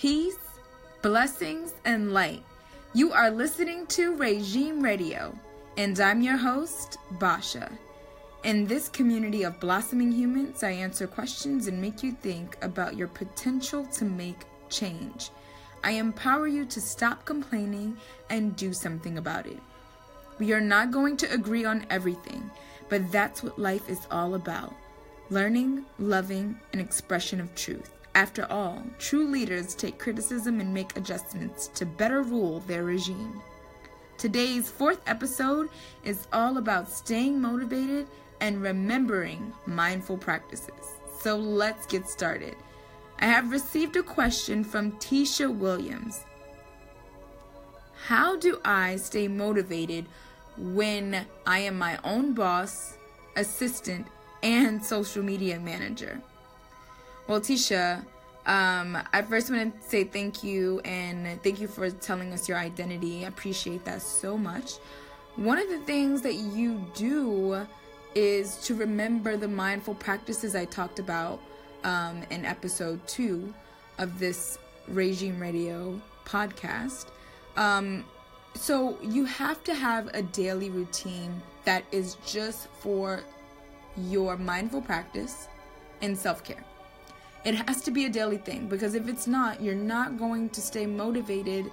peace, blessings, and light. You are listening to Regime Radio, and I'm your host, Basha. In this community of blossoming humans, I answer questions and make you think about your potential to make change. I empower you to stop complaining and do something about it. We are not going to agree on everything, but that's what life is all about learning, loving, and expression of truth. After all, true leaders take criticism and make adjustments to better rule their regime. Today's fourth episode is all about staying motivated and remembering mindful practices. So let's get started. I have received a question from Tisha Williams. How do I stay motivated when I am my own boss, assistant, and social media manager? Well, Tisha, um, I first want to say thank you and thank you for telling us your identity. I appreciate that so much. One of the things that you do is to remember the mindful practices I talked about um, in episode two of this Regime Radio podcast. Um, so you have to have a daily routine that is just for your mindful practice and self care. It has to be a daily thing because if it's not, you're not going to stay motivated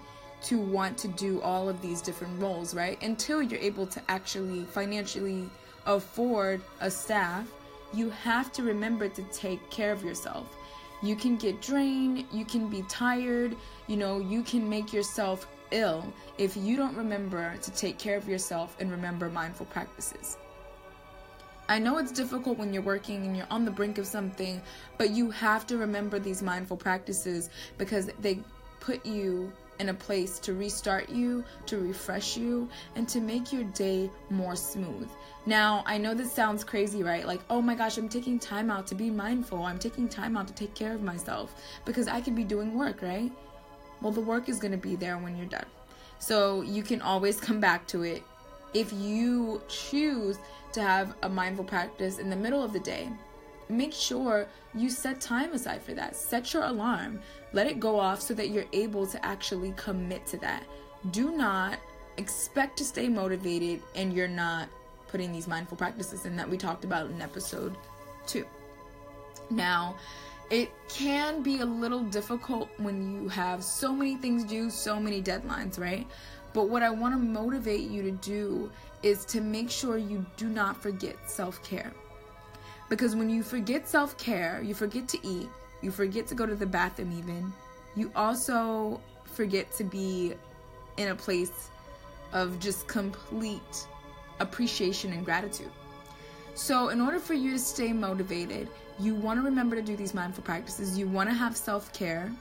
to want to do all of these different roles, right? Until you're able to actually financially afford a staff, you have to remember to take care of yourself. You can get drained, you can be tired, you know, you can make yourself ill if you don't remember to take care of yourself and remember mindful practices. I know it's difficult when you're working and you're on the brink of something, but you have to remember these mindful practices because they put you in a place to restart you, to refresh you, and to make your day more smooth. Now, I know this sounds crazy, right? Like, oh my gosh, I'm taking time out to be mindful. I'm taking time out to take care of myself because I could be doing work, right? Well, the work is going to be there when you're done. So you can always come back to it if you choose to have a mindful practice in the middle of the day make sure you set time aside for that. Set your alarm. Let it go off so that you're able to actually commit to that. Do not expect to stay motivated and you're not putting these mindful practices in that we talked about in episode 2. Now, it can be a little difficult when you have so many things due, so many deadlines, right? But what I want to motivate you to do is to make sure you do not forget self care. Because when you forget self care, you forget to eat, you forget to go to the bathroom, even, you also forget to be in a place of just complete appreciation and gratitude. So, in order for you to stay motivated, you want to remember to do these mindful practices. You want to have self care.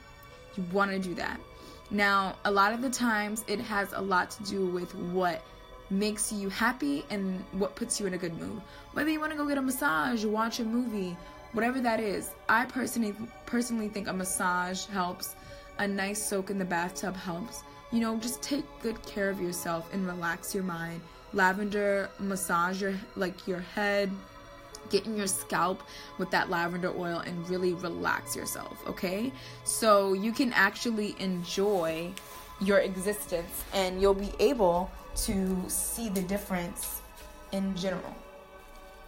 You want to do that. Now, a lot of the times, it has a lot to do with what makes you happy and what puts you in a good mood. Whether you want to go get a massage watch a movie, whatever that is. I personally personally think a massage helps. A nice soak in the bathtub helps. You know, just take good care of yourself and relax your mind. Lavender massage your like your head, get in your scalp with that lavender oil and really relax yourself, okay? So you can actually enjoy your existence and you'll be able to see the difference in general.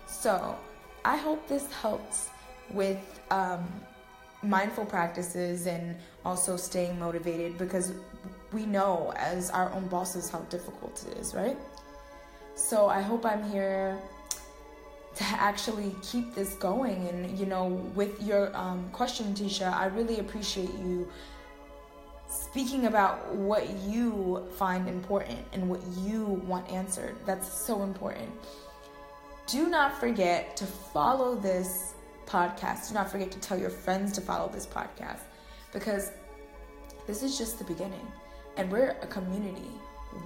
So, I hope this helps with um, mindful practices and also staying motivated because we know as our own bosses how difficult it is, right? So, I hope I'm here to actually keep this going. And, you know, with your um, question, Tisha, I really appreciate you speaking about what you find important and what you want answered. That's so important. Do not forget to follow this podcast. Do not forget to tell your friends to follow this podcast because this is just the beginning and we're a community.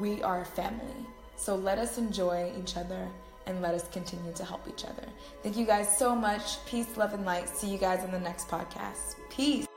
We are a family. So let us enjoy each other and let us continue to help each other. Thank you guys so much. Peace, love, and light. See you guys in the next podcast. Peace.